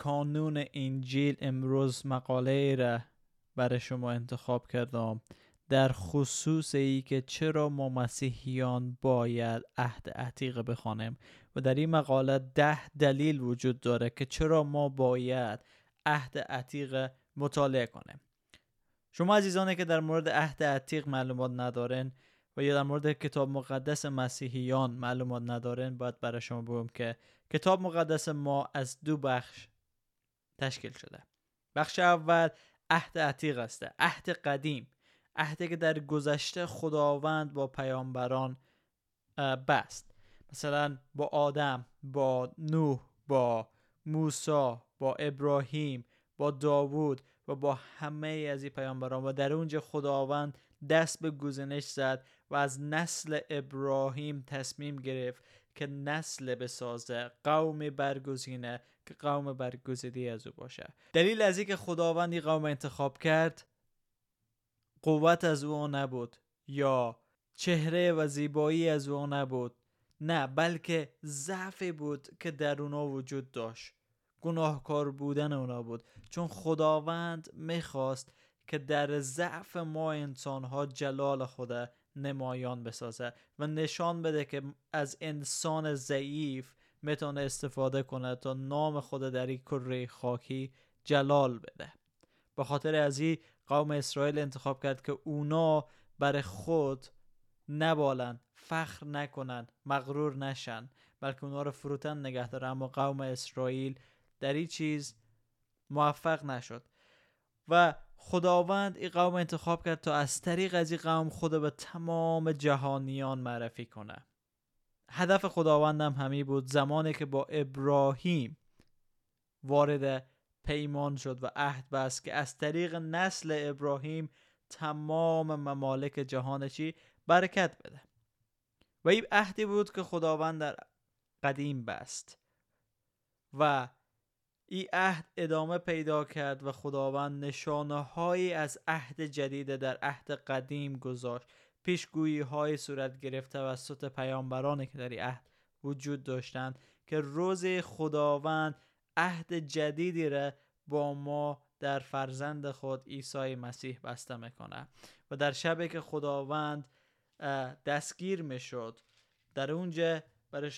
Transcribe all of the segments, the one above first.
کانون انجیل امروز مقاله را برای شما انتخاب کردم. در خصوص ای که چرا ما مسیحیان باید عهد عتیق بخوانیم؟ و در این مقاله ده دلیل وجود داره که چرا ما باید عهد عتیق مطالعه کنیم. شما عزیزانی که در مورد عهد عتیق معلومات ندارن و یا در مورد کتاب مقدس مسیحیان معلومات ندارن باید برای شما بگم که کتاب مقدس ما از دو بخش تشکیل شده. بخش اول عهد عتیق است. عهد قدیم. عهدی که در گذشته خداوند با پیامبران بست. مثلا با آدم با نوح با موسی با ابراهیم با داوود و با همه از این پیامبران. و در اونجا خداوند دست به گزینش زد و از نسل ابراهیم تصمیم گرفت که نسل بسازه قوم برگزینه که قوم برگزیده از او باشه. دلیل از اینکه خداوندی قوم انتخاب کرد قوت از او نبود یا چهره و زیبایی از او نبود نه بلکه ضعفی بود که در اونا وجود داشت. گناهکار بودن اونا بود. چون خداوند می‌خواست که در ضعف ما انسان ها جلال خدا نمایان بسازه و نشان بده که از انسان ضعیف می‌تونه استفاده کنه تا نام خود در این کره خاکی جلال بده. به خاطر از این قوم اسرائیل انتخاب کرد که اونا بر خود نبالن فخر نکنن مغرور نشن بلکه اونا رو فروتن نگه داره. اما قوم اسرائیل در این چیز موفق نشد. و خداوند این قوم انتخاب کرد تا از طریق از این قوم خود به تمام جهانیان معرفی کنه. هدف خداوندم همی بود زمانی که با ابراهیم وارد پیمان شد و عهد بست که از طریق نسل ابراهیم تمام ممالک جهان چی؟ برکت بده. و این عهدی بود که خداوند در قدیم بست. و این عهد ادامه پیدا کرد و خداوند نشانه هایی از عهد جدید در عهد قدیم گذاشت. پیشگویی های صورت گرفت توسط پیامبرانی که در عهد وجود داشتند که روز خداوند عهد جدیدی را با ما در فرزند خود عیسی مسیح بسته می‌کنه و در شبی که خداوند دستگیر می‌شد در اونجا برای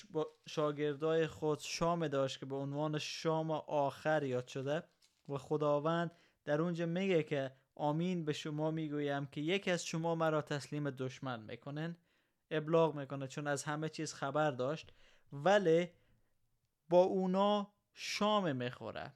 شاگردای خود شام داشت که به عنوان شام آخر یاد شده و خداوند در اونجا میگه که آمین به شما می‌گویم که یکی از شما مرا تسلیم دشمن می‌کنن ابلاغ می‌کنه چون از همه چیز خبر داشت ولی با اونا شام می‌خوره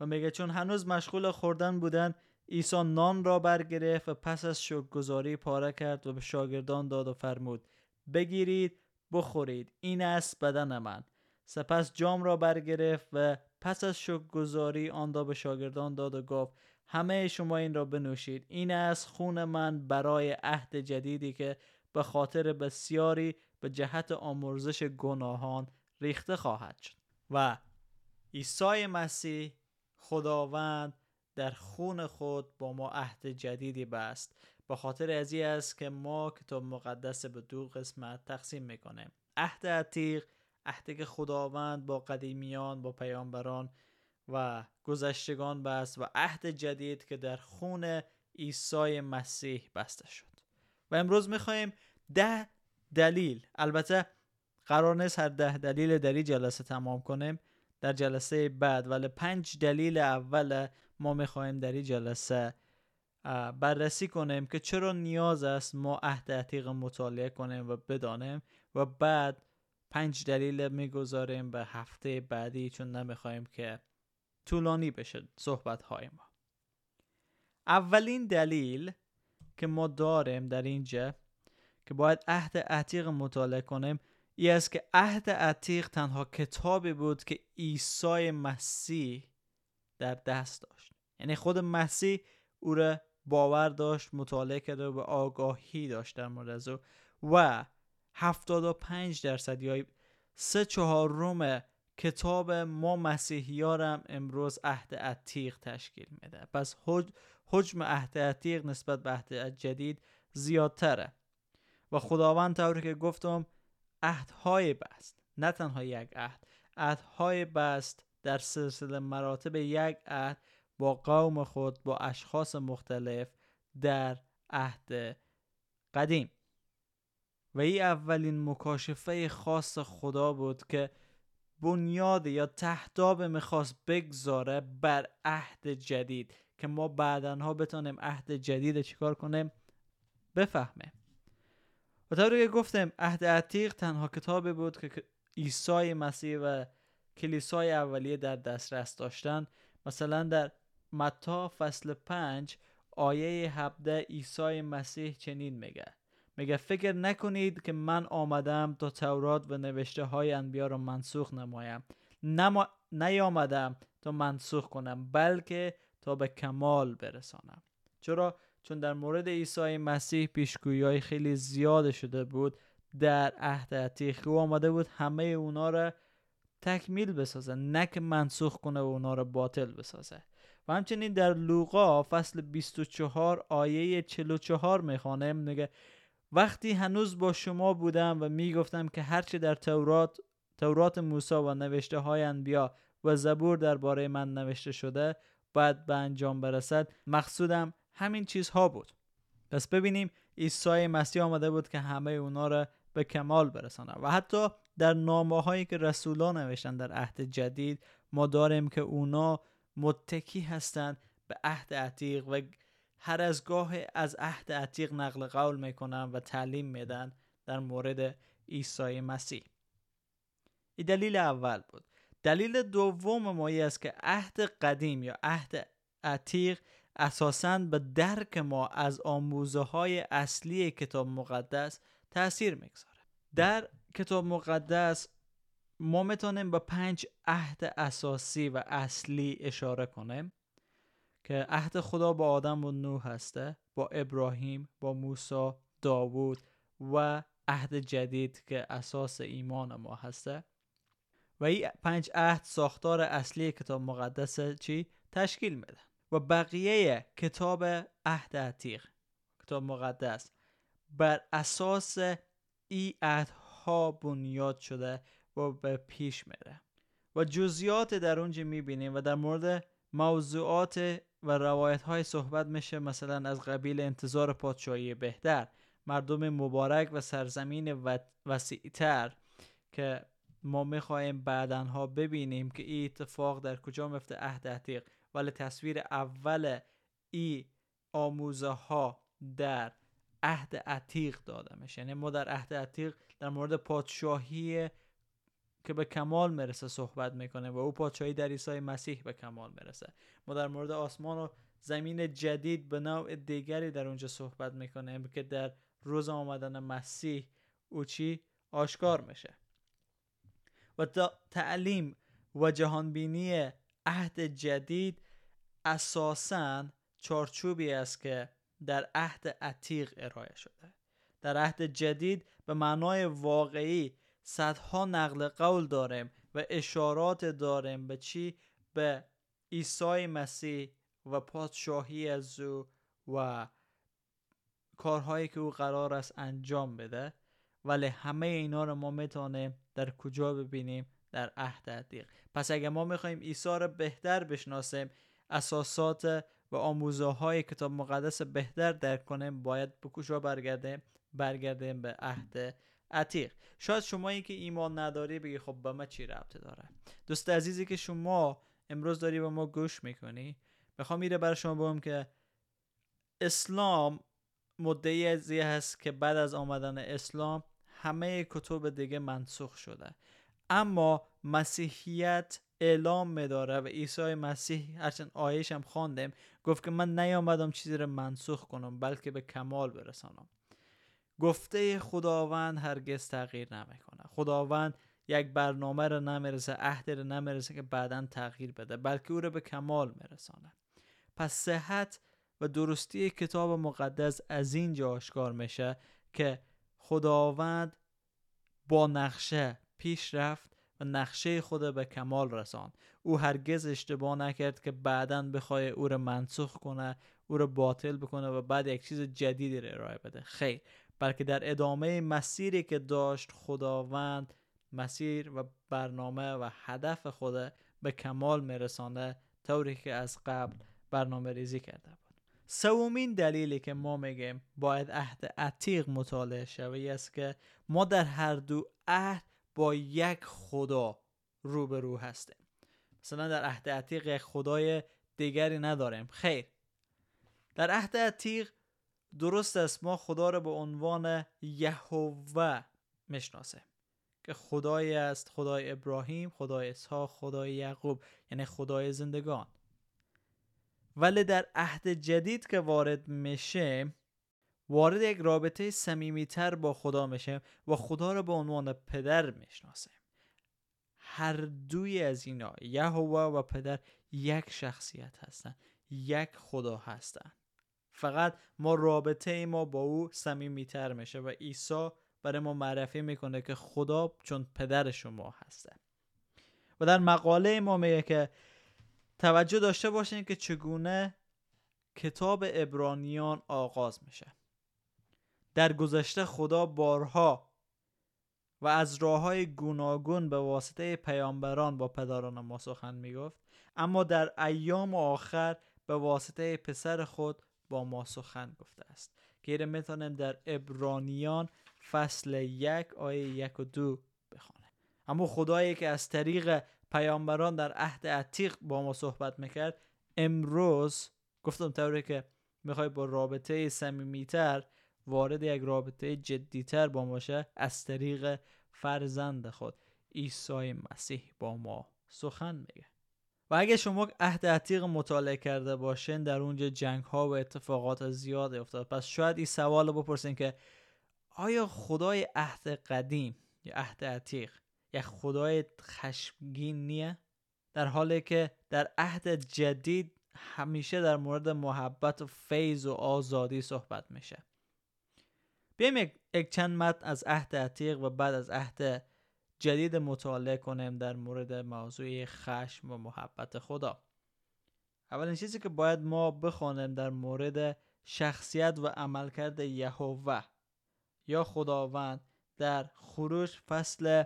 و میگه چون هنوز مشغول خوردن بودن عیسی نان را برگرفت و پس از شکرگزاری پاره کرد و به شاگردان داد و فرمود بگیرید بخورید این است بدن من. سپس جام را برگرفت و پس از شکرگزاری آن را به شاگردان داد و گفت همه شما این را بنوشید. این است خون من برای عهد جدیدی که به خاطر بسیاری به جهت آمرزش گناهان ریخته خواهد شد. و عیسی مسیح خداوند در خون خود با ما عهد جدیدی بست. به خاطر از است که ما کتاب مقدس به دو قسمت تقسیم می‌کنیم. عهد عتیق عهدی که خداوند با قدیمیان با پیامبران و گذشتگان بست و عهد جدید که در خون عیسی مسیح بسته شد. و امروز می‌خواهیم ده دلیل البته قرار نیست هر ده دلیل در این جلسه تمام کنیم در جلسه بعد ولی پنج دلیل اول ما می‌خواهیم در این جلسه بررسی کنیم که چرا نیاز است ما عهد عتیق مطالعه کنیم و بدانیم و بعد پنج دلیل می‌گذاریم به هفته بعدی چون نمی‌خوایم که طولانی بشه صحبت های ما. اولین دلیل که ما داریم در اینجا که باید عهد عتیق مطالعه کنیم ای است که عهد عتیق تنها کتابی بود که عیسی مسیح در دست داشت. یعنی خود مسیح او را باور داشت مطالعه کرده و آگاهی داشت در مورد و 75 درصد یا سه چهارم کتاب ما مسیحیارم امروز عهد عتیق تشکیل میده. پس حجم عهد عتیق نسبت به عهد جدید زیادتره. و خداوند طوری که گفتم عهدهای بست. نه تنها یک عهد عهدهای بست در سلسله مراتب یک عهد با قوم خود با اشخاص مختلف در عهد قدیم. و این اولین مکاشفه خاص خدا بود که بنیاد یا تهداب می‌خواست بگذاره بر عهد جدید که ما بعدنها بتونیم عهد جدید چیکار کنیم؟ بفهمیم. و طوری که گفتم عهد عتیق تنها کتابی بود که عیسی مسیح و کلیسای اولیه در دسترس داشتن. مثلا در متا فصل 5 آیه 17 عیسی مسیح چنین میگه میگه فکر نکنید که من آمدم تا تورات و نوشته های انبیا را منسوخ نمایم. نما... نیامدم تا منسوخ کنم بلکه تا به کمال برسانم. چرا؟ چون در مورد عیسی مسیح پیشگویی های خیلی زیاد شده بود در عهد عتیق او آمده بود همه اونا را تکمیل بسازه نه که منسوخ کنه و اونا را باطل بسازه. و همچنین در لوقا فصل 24 آیه 44 می‌خوانه میگه وقتی هنوز با شما بودم و می‌گفتم که هرچه در تورات تورات موسی و نوشته های انبیا و زبور درباره من نوشته شده باید به انجام برسد مقصودم همین چیزها بود. پس ببینیم عیسی مسیح آمده بود که همه اونا را به کمال برسانه و حتی در نامه هایی که رسولان نوشتن در عهد جدید ما داریم که اونا متکی هستند به عهد عتیق و هر از گاه از عهد عتیق نقل قول می‌کنن و تعلیم میدن در مورد عیسی مسیح. این دلیل اول بود. دلیل دوم ما است که عهد قدیم یا عهد عتیق اساساً به درک ما از آموزه های اصلی کتاب مقدس تاثیر می‌گذاره. در کتاب مقدس ما می‌تونیم به پنج عهد اساسی و اصلی اشاره کنیم. که عهد خدا با آدم و نوح هسته با ابراهیم با موسی داوود و عهد جدید که اساس ایمان ما هسته. و این پنج عهد ساختار اصلی کتاب مقدس چی؟ تشکیل میده. و بقیه کتاب عهد عتیق کتاب مقدس. بر اساس ای عهدها بنیاد شده و به پیش میره. و جزیات در اونجا می‌بینیم و در مورد موضوعات و روایت های صحبت میشه مثلا از قبیل انتظار پادشاهی بهتر مردم مبارک و سرزمین وسیعتر که ما می‌خواهیم بعدنها ببینیم که این اتفاق در کجا مفته عهد عتیق. ولی تصویر اول ای آموزه ها در عهد عتیق داده میشه. یعنی ما در عهد عتیق در مورد پادشاهی که به کمال می‌رسه صحبت می‌کنه و او پادشاهی در عیسی مسیح به کمال می‌رسه ما در مورد آسمان و زمین جدید به نوع دیگری در اونجا صحبت می‌کنه که در روز آمدن مسیح او چی؟ آشکار میشه. و تعلیم و جهانبینی عهد جدید اساسا چارچوبی است که در عهد عتیق ارائه شده. در عهد جدید به معنای واقعی صدها نقل قول داریم و اشارات داریم به چی؟ به عیسی مسیح و پادشاهی از او و کارهایی که او قرار است انجام بده. ولی همه اینا رو ما می‌تونیم در کجا ببینیم؟ در عهد عتیق. پس اگر ما می‌خوایم عیسی رو بهتر بشناسیم اساسات و آموزه های کتاب مقدس بهتر درک کنیم باید به کجا برگردیم؟ برگردیم به عهد عتیق. شاید شما که ایمان نداری بگی خب به ما چی ربطه داره؟ دوست عزیزی که شما امروز داری به ما گوش می‌کنی می‌خوام میره برای شما بگم که اسلام مدعی ازی هست که بعد از آمدن اسلام همه کتب دیگه منسوخ شده. اما مسیحیت اعلام میداره و عیسی مسیح هرچند آیش هم خواندیم گفت که من نیامدم چیزی رو منسوخ کنم بلکه به کمال برسانم. گفته خداوند هرگز تغییر نمی‌کنه خداوند یک برنامه رو نمی‌رسه عهد رو نمی‌رسه که بعدا تغییر بده بلکه او رو به کمال میرسانه پس صحت و درستی کتاب مقدس از اینجا آشکار میشه که خداوند با نقشه پیش رفت و نقشه خود به کمال رساند. او هرگز اشتباه نکرد که بعدا بخواه او رو منسوخ کنه او رو باطل بکنه و بعد یک چیز جدیدی رو ارائه بده. خیر. بلکه در ادامه مسیری که داشت خداوند مسیر و برنامه و هدف خود به کمال میرسانه طوری که از قبل برنامه ریزی کرده بود. سومین دلیلی که ما میگیم باید عهد عتیق مطالعه شوی است که ما در هر دو عهد با یک خدا روبرو هستیم. مثلا در عهد عتیق خدای دیگری نداریم. خیر. در عهد عتیق درست است ما خدا را به عنوان یهوه می‌شناسیم که خدای است خدای ابراهیم خدای اسحاق خدای یعقوب یعنی خدای زندگان. ولی در عهد جدید که وارد میشه وارد یک رابطه صمیمیتر با خدا میشه و خدا را به عنوان پدر می‌شناسیم. هر دوی از اینا یهوه و پدر یک شخصیت هستند یک خدا هستند. فقط ما رابطه ما با او صمیمیتر میشه و عیسی برای ما معرفی می‌کنه که خدا چون پدر شما هسته و در مقاله ما میگه که توجه داشته باشین که چگونه کتاب ابرانیان آغاز میشه. در گذشته خدا بارها و از راه های گوناگون به واسطه پیامبران با پدران ما سخن می‌گفت اما در ایام آخر به واسطه پسر خود با ما سخن گفته است. که می‌تونیم در ابرانیان فصل یک آیه یک و دو بخونه اما خدایی که از طریق پیامبران در عهد عتیق با ما صحبت می‌کرد امروز گفتم طوری که می‌خوای با رابطه صمیمیتر وارد یک رابطه جدیتر با باشه از طریق فرزند خود عیسی مسیح با ما سخن میگه. و اگه شما عهد عتیق مطالعه کرده باشین در اونجا جنگ ها و اتفاقات زیاد افتاد. پس شاید این سوال رو بپرسین که آیا خدای عهد قدیم یا عهد عتیق یک خدای خشمگین نیه؟ در حالی که در عهد جدید همیشه در مورد محبت و فیض و آزادی صحبت میشه. بیایم یک چند متن از عهد عتیق و بعد از عهد جدید مطالعه کنیم در مورد موضوع خشم و محبت خدا. اولین چیزی که باید ما بخوانیم در مورد شخصیت و عملکرد یهوه یا خداوند در خروج فصل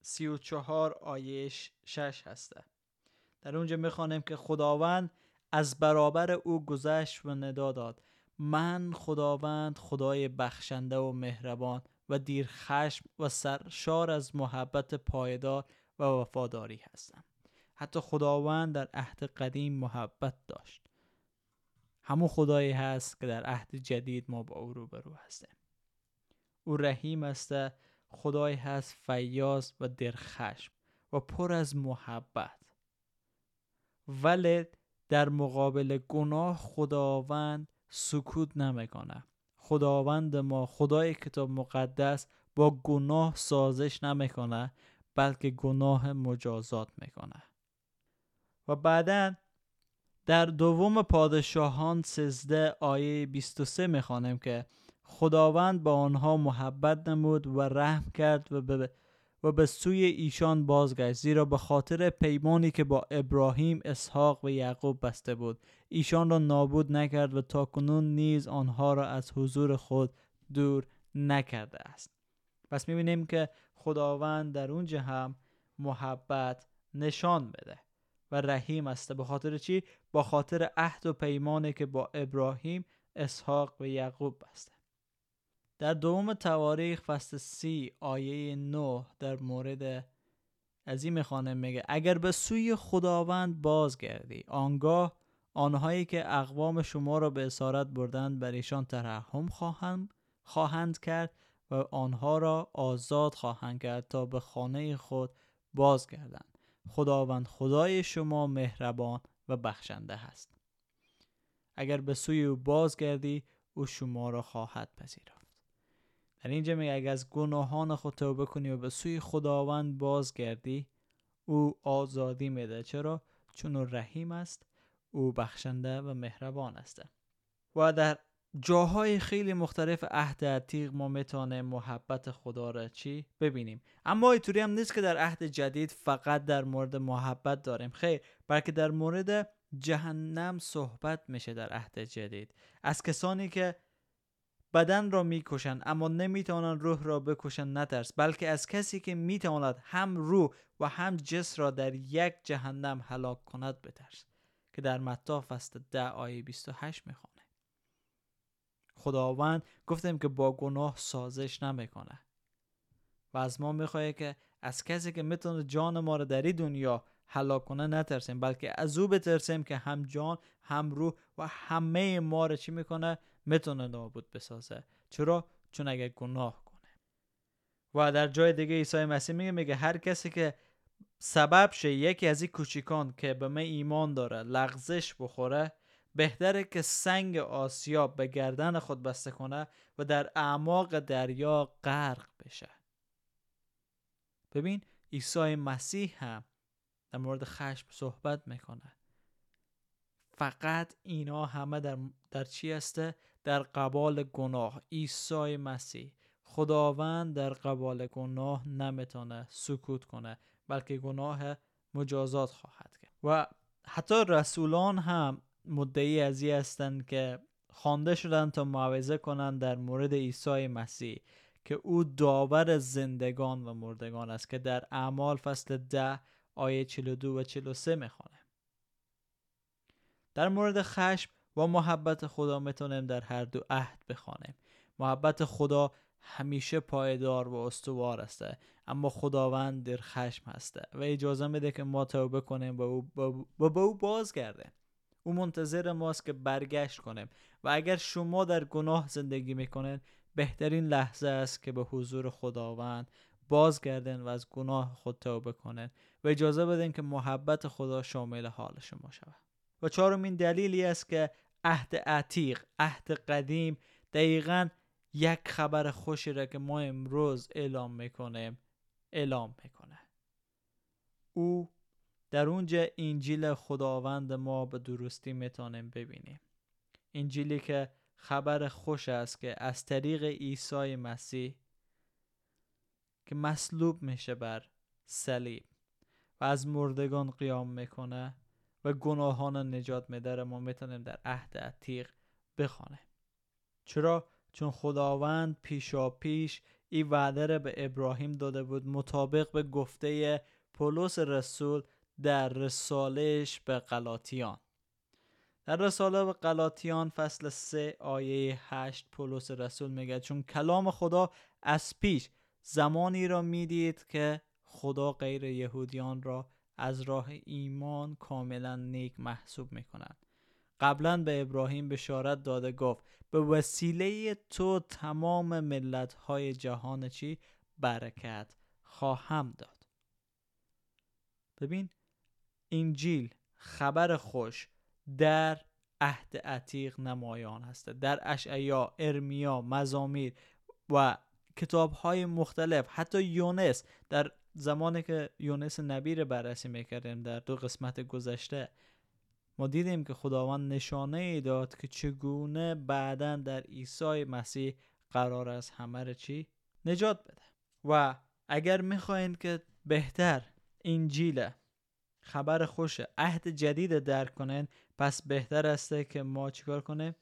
سی و چهار آیه شش هسته. در اونجا می‌خوانیم که خداوند از برابر او گذشت و ندا داد. من خداوند خدای بخشنده و مهربان و دیر خشم و سرشار از محبت پایدار و وفاداری هستم. حتی خداوند در عهد قدیم محبت داشت. همون خدایی هست که در عهد جدید ما با او روبرو هستیم او رحیم است خدای هست فیاض و درخشم و پر از محبت. ولی در مقابل گناه خداوند سکوت نمی‌کنه خداوند ما خدای کتاب مقدس با گناه سازش نمی‌کنه بلکه گناه مجازات می‌کنه. و بعدا در دوم پادشاهان 13 آیه 23 می‌خوانیم که خداوند با آنها محبت نمود و رحم کرد و به و به سوی ایشان بازگشت زیرا به خاطر پیمانی که با ابراهیم اسحاق و یعقوب بسته بود. ایشان را نابود نکرد و تاکنون نیز آنها را از حضور خود دور نکرده است. پس می‌بینیم که خداوند در اونجا هم محبت نشان بده و رحیم است. به خاطر چی؟ با خاطر عهد و پیمانی که با ابراهیم اسحاق و یعقوب بسته. در دوم تواریخ فصل سی آیه 9 در مورد از این می‌خوانه میگه اگر به سوی خداوند بازگردی آنگاه آنهایی که اقوام شما را به اسارت بردند بر ایشان ترحم خواهند خواهند کرد و آنها را آزاد خواهند کرد تا به خانه خود بازگردند. خداوند خدای شما مهربان و بخشنده هست اگر به سوی او بازگردی او شما را خواهد پذیرفت. در اینجا میگه اگر از گناهان خود توبه کنی و به سوی خداوند بازگردی او آزادی میده. چرا؟ چون او رحیم است او بخشنده و مهربان است. و در جاهای خیلی مختلف عهد عتیق ما می‌تونیم محبت خدا را چی؟ ببینیم. اما اینطوری هم نیست که در عهد جدید فقط در مورد محبت داریم. خیر بلکه در مورد جهنم صحبت میشه در عهد جدید. از کسانی که بدن را می‌کشند اما نمی‌توانند روح را بکشند نترس بلکه از کسی که می‌تواند هم روح و هم جس را در یک جهنم هلاک کند بترس که در متا فصل ده آیه 28 می‌خوانه. خداوند گفتیم که با گناه سازش نمی‌کنه. و از ما می‌خواه که از کسی که می‌تونه جان ما را در این دنیا هلاک کنه نترسیم بلکه از او بترسیم که هم جان هم روح و همه ما را چی می‌کنه؟ می‌تونه نابود بسازه. چرا؟ چون اگر گناه کنه. و در جای دیگه عیسی مسیح میگه میگه هر کسی که سبب شه یکی از این کوچیکان که به من ایمان داره لغزش بخوره بهتره که سنگ آسیاب به گردن خود بسته کنه و در اعماق دریا غرق بشه. ببین عیسی مسیح هم در مورد خشم صحبت می‌کنه. فقط اینا همه در, در چی هسته؟ در قبال گناه عیسی مسیح. خداوند در قبال گناه نمی‌تونه سکوت کنه بلکه گناه مجازات خواهد کرد. و حتی رسولان هم مدعی از هستند که خوانده شدن تا موعظه کنند در مورد عیسی مسیح که او داور زندگان و مردگان است که در اعمال فصل ده آیه 42 و 43 می‌خوانه در مورد خشم و محبت خدا می‌تونیم در هر دو عهد بخوانیم. محبت خدا همیشه پایدار و استوار است اما خداوند در خشم هسته و اجازه میده که ما توبه کنیم و با او بازگرده او منتظر ماست که برگشت کنیم. و اگر شما در گناه زندگی می‌کنین بهترین لحظه است که به حضور خداوند بازگردن و از گناه خود توبه کنن و اجازه بدین که محبت خدا شامل حال شما شود. و چهارمین دلیلی است که عهد عتیق عهد قدیم دقیقا یک خبر خوشی را که ما امروز اعلام می‌کنیم اعلام می‌کنه. او در اونجا انجیل خداوند ما به درستی می‌تونیم ببینیم. انجیلی که خبر خوش است که از طریق عیسی مسیح که مصلوب میشه بر صلیب و از مردگان قیام می‌کنه و گناهان نجات میداره ما می‌تونیم در عهد عتیق بخوانیم. چرا؟ چون خداوند پیشا پیش این وعده به ابراهیم داده بود مطابق به گفته پولس رسول در رسالش به قلاتیان در رساله به قلاتیان فصل 3 آیه 8 پولس رسول میگه چون کلام خدا از پیش زمانی را می‌دید که خدا غیر یهودیان را از راه ایمان کاملا نیک محسوب می‌کنند. قبلا به ابراهیم بشارت داده گفت به وسیله تو تمام ملت های جهان چی برکت خواهم داد. ببین انجیل خبر خوش در عهد عتیق نمایان هسته. در اشعیا ارمیا مزامیر و کتاب های مختلف حتی یونس در زمانی که یونس نبی رو بررسی می‌کردیم در دو قسمت گذشته ما دیدیم که خداوند نشانه ای داد که چگونه بعدا در عیسی مسیح قرار است همه چی؟ نجات بده. و اگر می‌خواین که بهتر انجیل خبر خوش عهد جدید درک کنین پس بهتر است که ما چیکار کنیم؟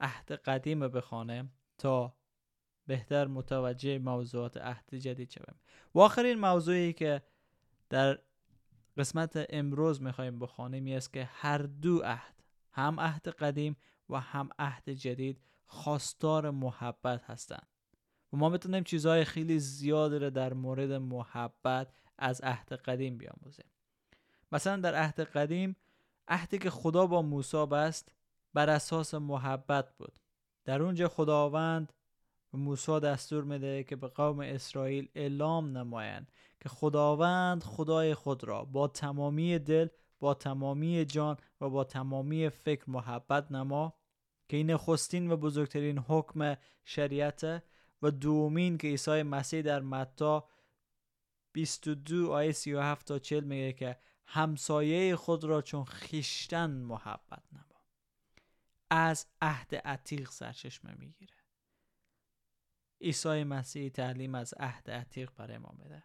عهد قدیم بخوانیم تا بهتر متوجه موضوعات عهد جدید شویم. و آخرین موضوعی که در قسمت امروز می‌خوایم بخوانیم است که هر دو عهد هم عهد قدیم و هم عهد جدید خواستار محبت هستند. و ما می‌تونیم چیزهای خیلی زیاد رو در مورد محبت از عهد قدیم بیاموزیم. مثلا در عهد قدیم عهدی که خدا با موسی بست بر اساس محبت بود. در اونجا خداوند و موسی دستور میده که به قوم اسرائیل اعلام نمایند که خداوند خدای خود را با تمامی دل با تمامی جان و با تمامی فکر محبت نما که این خستین و بزرگترین حکم شریعت و دومین که عیسی مسیح در متا 22 آیه 37 تا 40 میگه که همسایه خود را چون خیشتن محبت نما. از عهد عتیق سرچشمه می‌گیره. عیسی مسیح تعلیم از عهد عتیق برای ما میده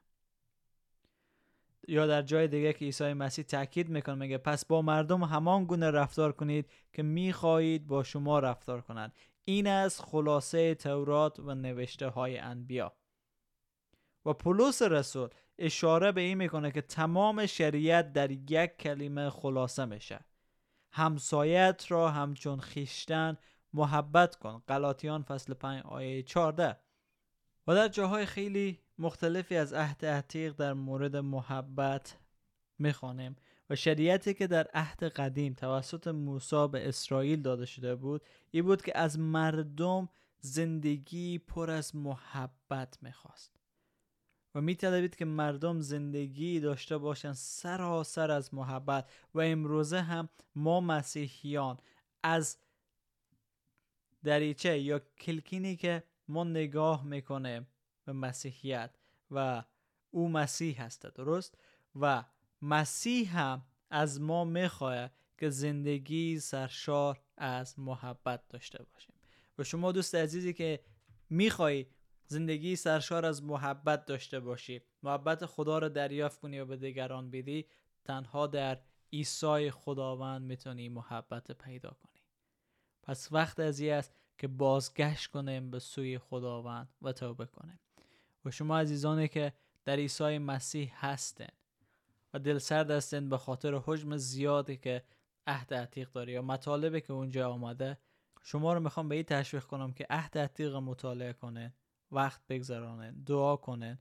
یا در جای دیگه که عیسی مسیح تاکید می‌کنه میگه پس با مردم همان گونه رفتار کنید که می‌خواهید با شما رفتار کنند. این از خلاصه تورات و نوشته های انبیا. و پولس رسول اشاره به این می‌کنه که تمام شریعت در یک کلمه خلاصه میشه. همسایت را همچون خیشتن محبت کن. غلاطیان فصل 5 آیه 14 و در جاهای خیلی مختلفی از عهد عتیق در مورد محبت می‌خوانیم و شریعتی که در عهد قدیم توسط موسی به اسرائیل داده شده بود این بود که از مردم زندگی پر از محبت می‌خواست. و میطلبید که مردم زندگی داشته باشند سراسر از محبت و امروزه هم ما مسیحیان از دریچه یا کلکینی که ما نگاه می‌کنه به مسیحیت و او مسیح هست درست؟ و مسیح هم از ما می‌خواه که زندگی سرشار از محبت داشته باشیم. و شما دوست عزیزی که می‌خوای زندگی سرشار از محبت داشته باشی محبت خدا رو دریافت کنی و به دیگران بدی تنها در عیسی خداوند می‌تونی محبت پیدا کنی. پس وقت از است که بازگشت کنیم به سوی خداوند و توبه کنیم و شما عزیزانی که در عیسی مسیح هستن و دل سرد هستن به خاطر حجم زیادی که عهد عتیق داره یا مطالبی که اونجا آمده شما رو می‌خوام به این تشویق کنم که عهد عتیق مطالعه کنه وقت بگذرانه دعا کنه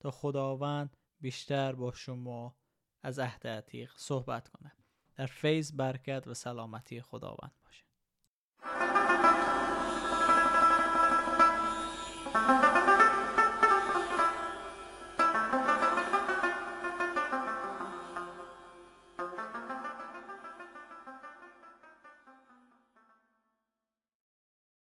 تا خداوند بیشتر با شما از عهد عتیق صحبت کنه. در فیض برکت و سلامتی خداوند باشه.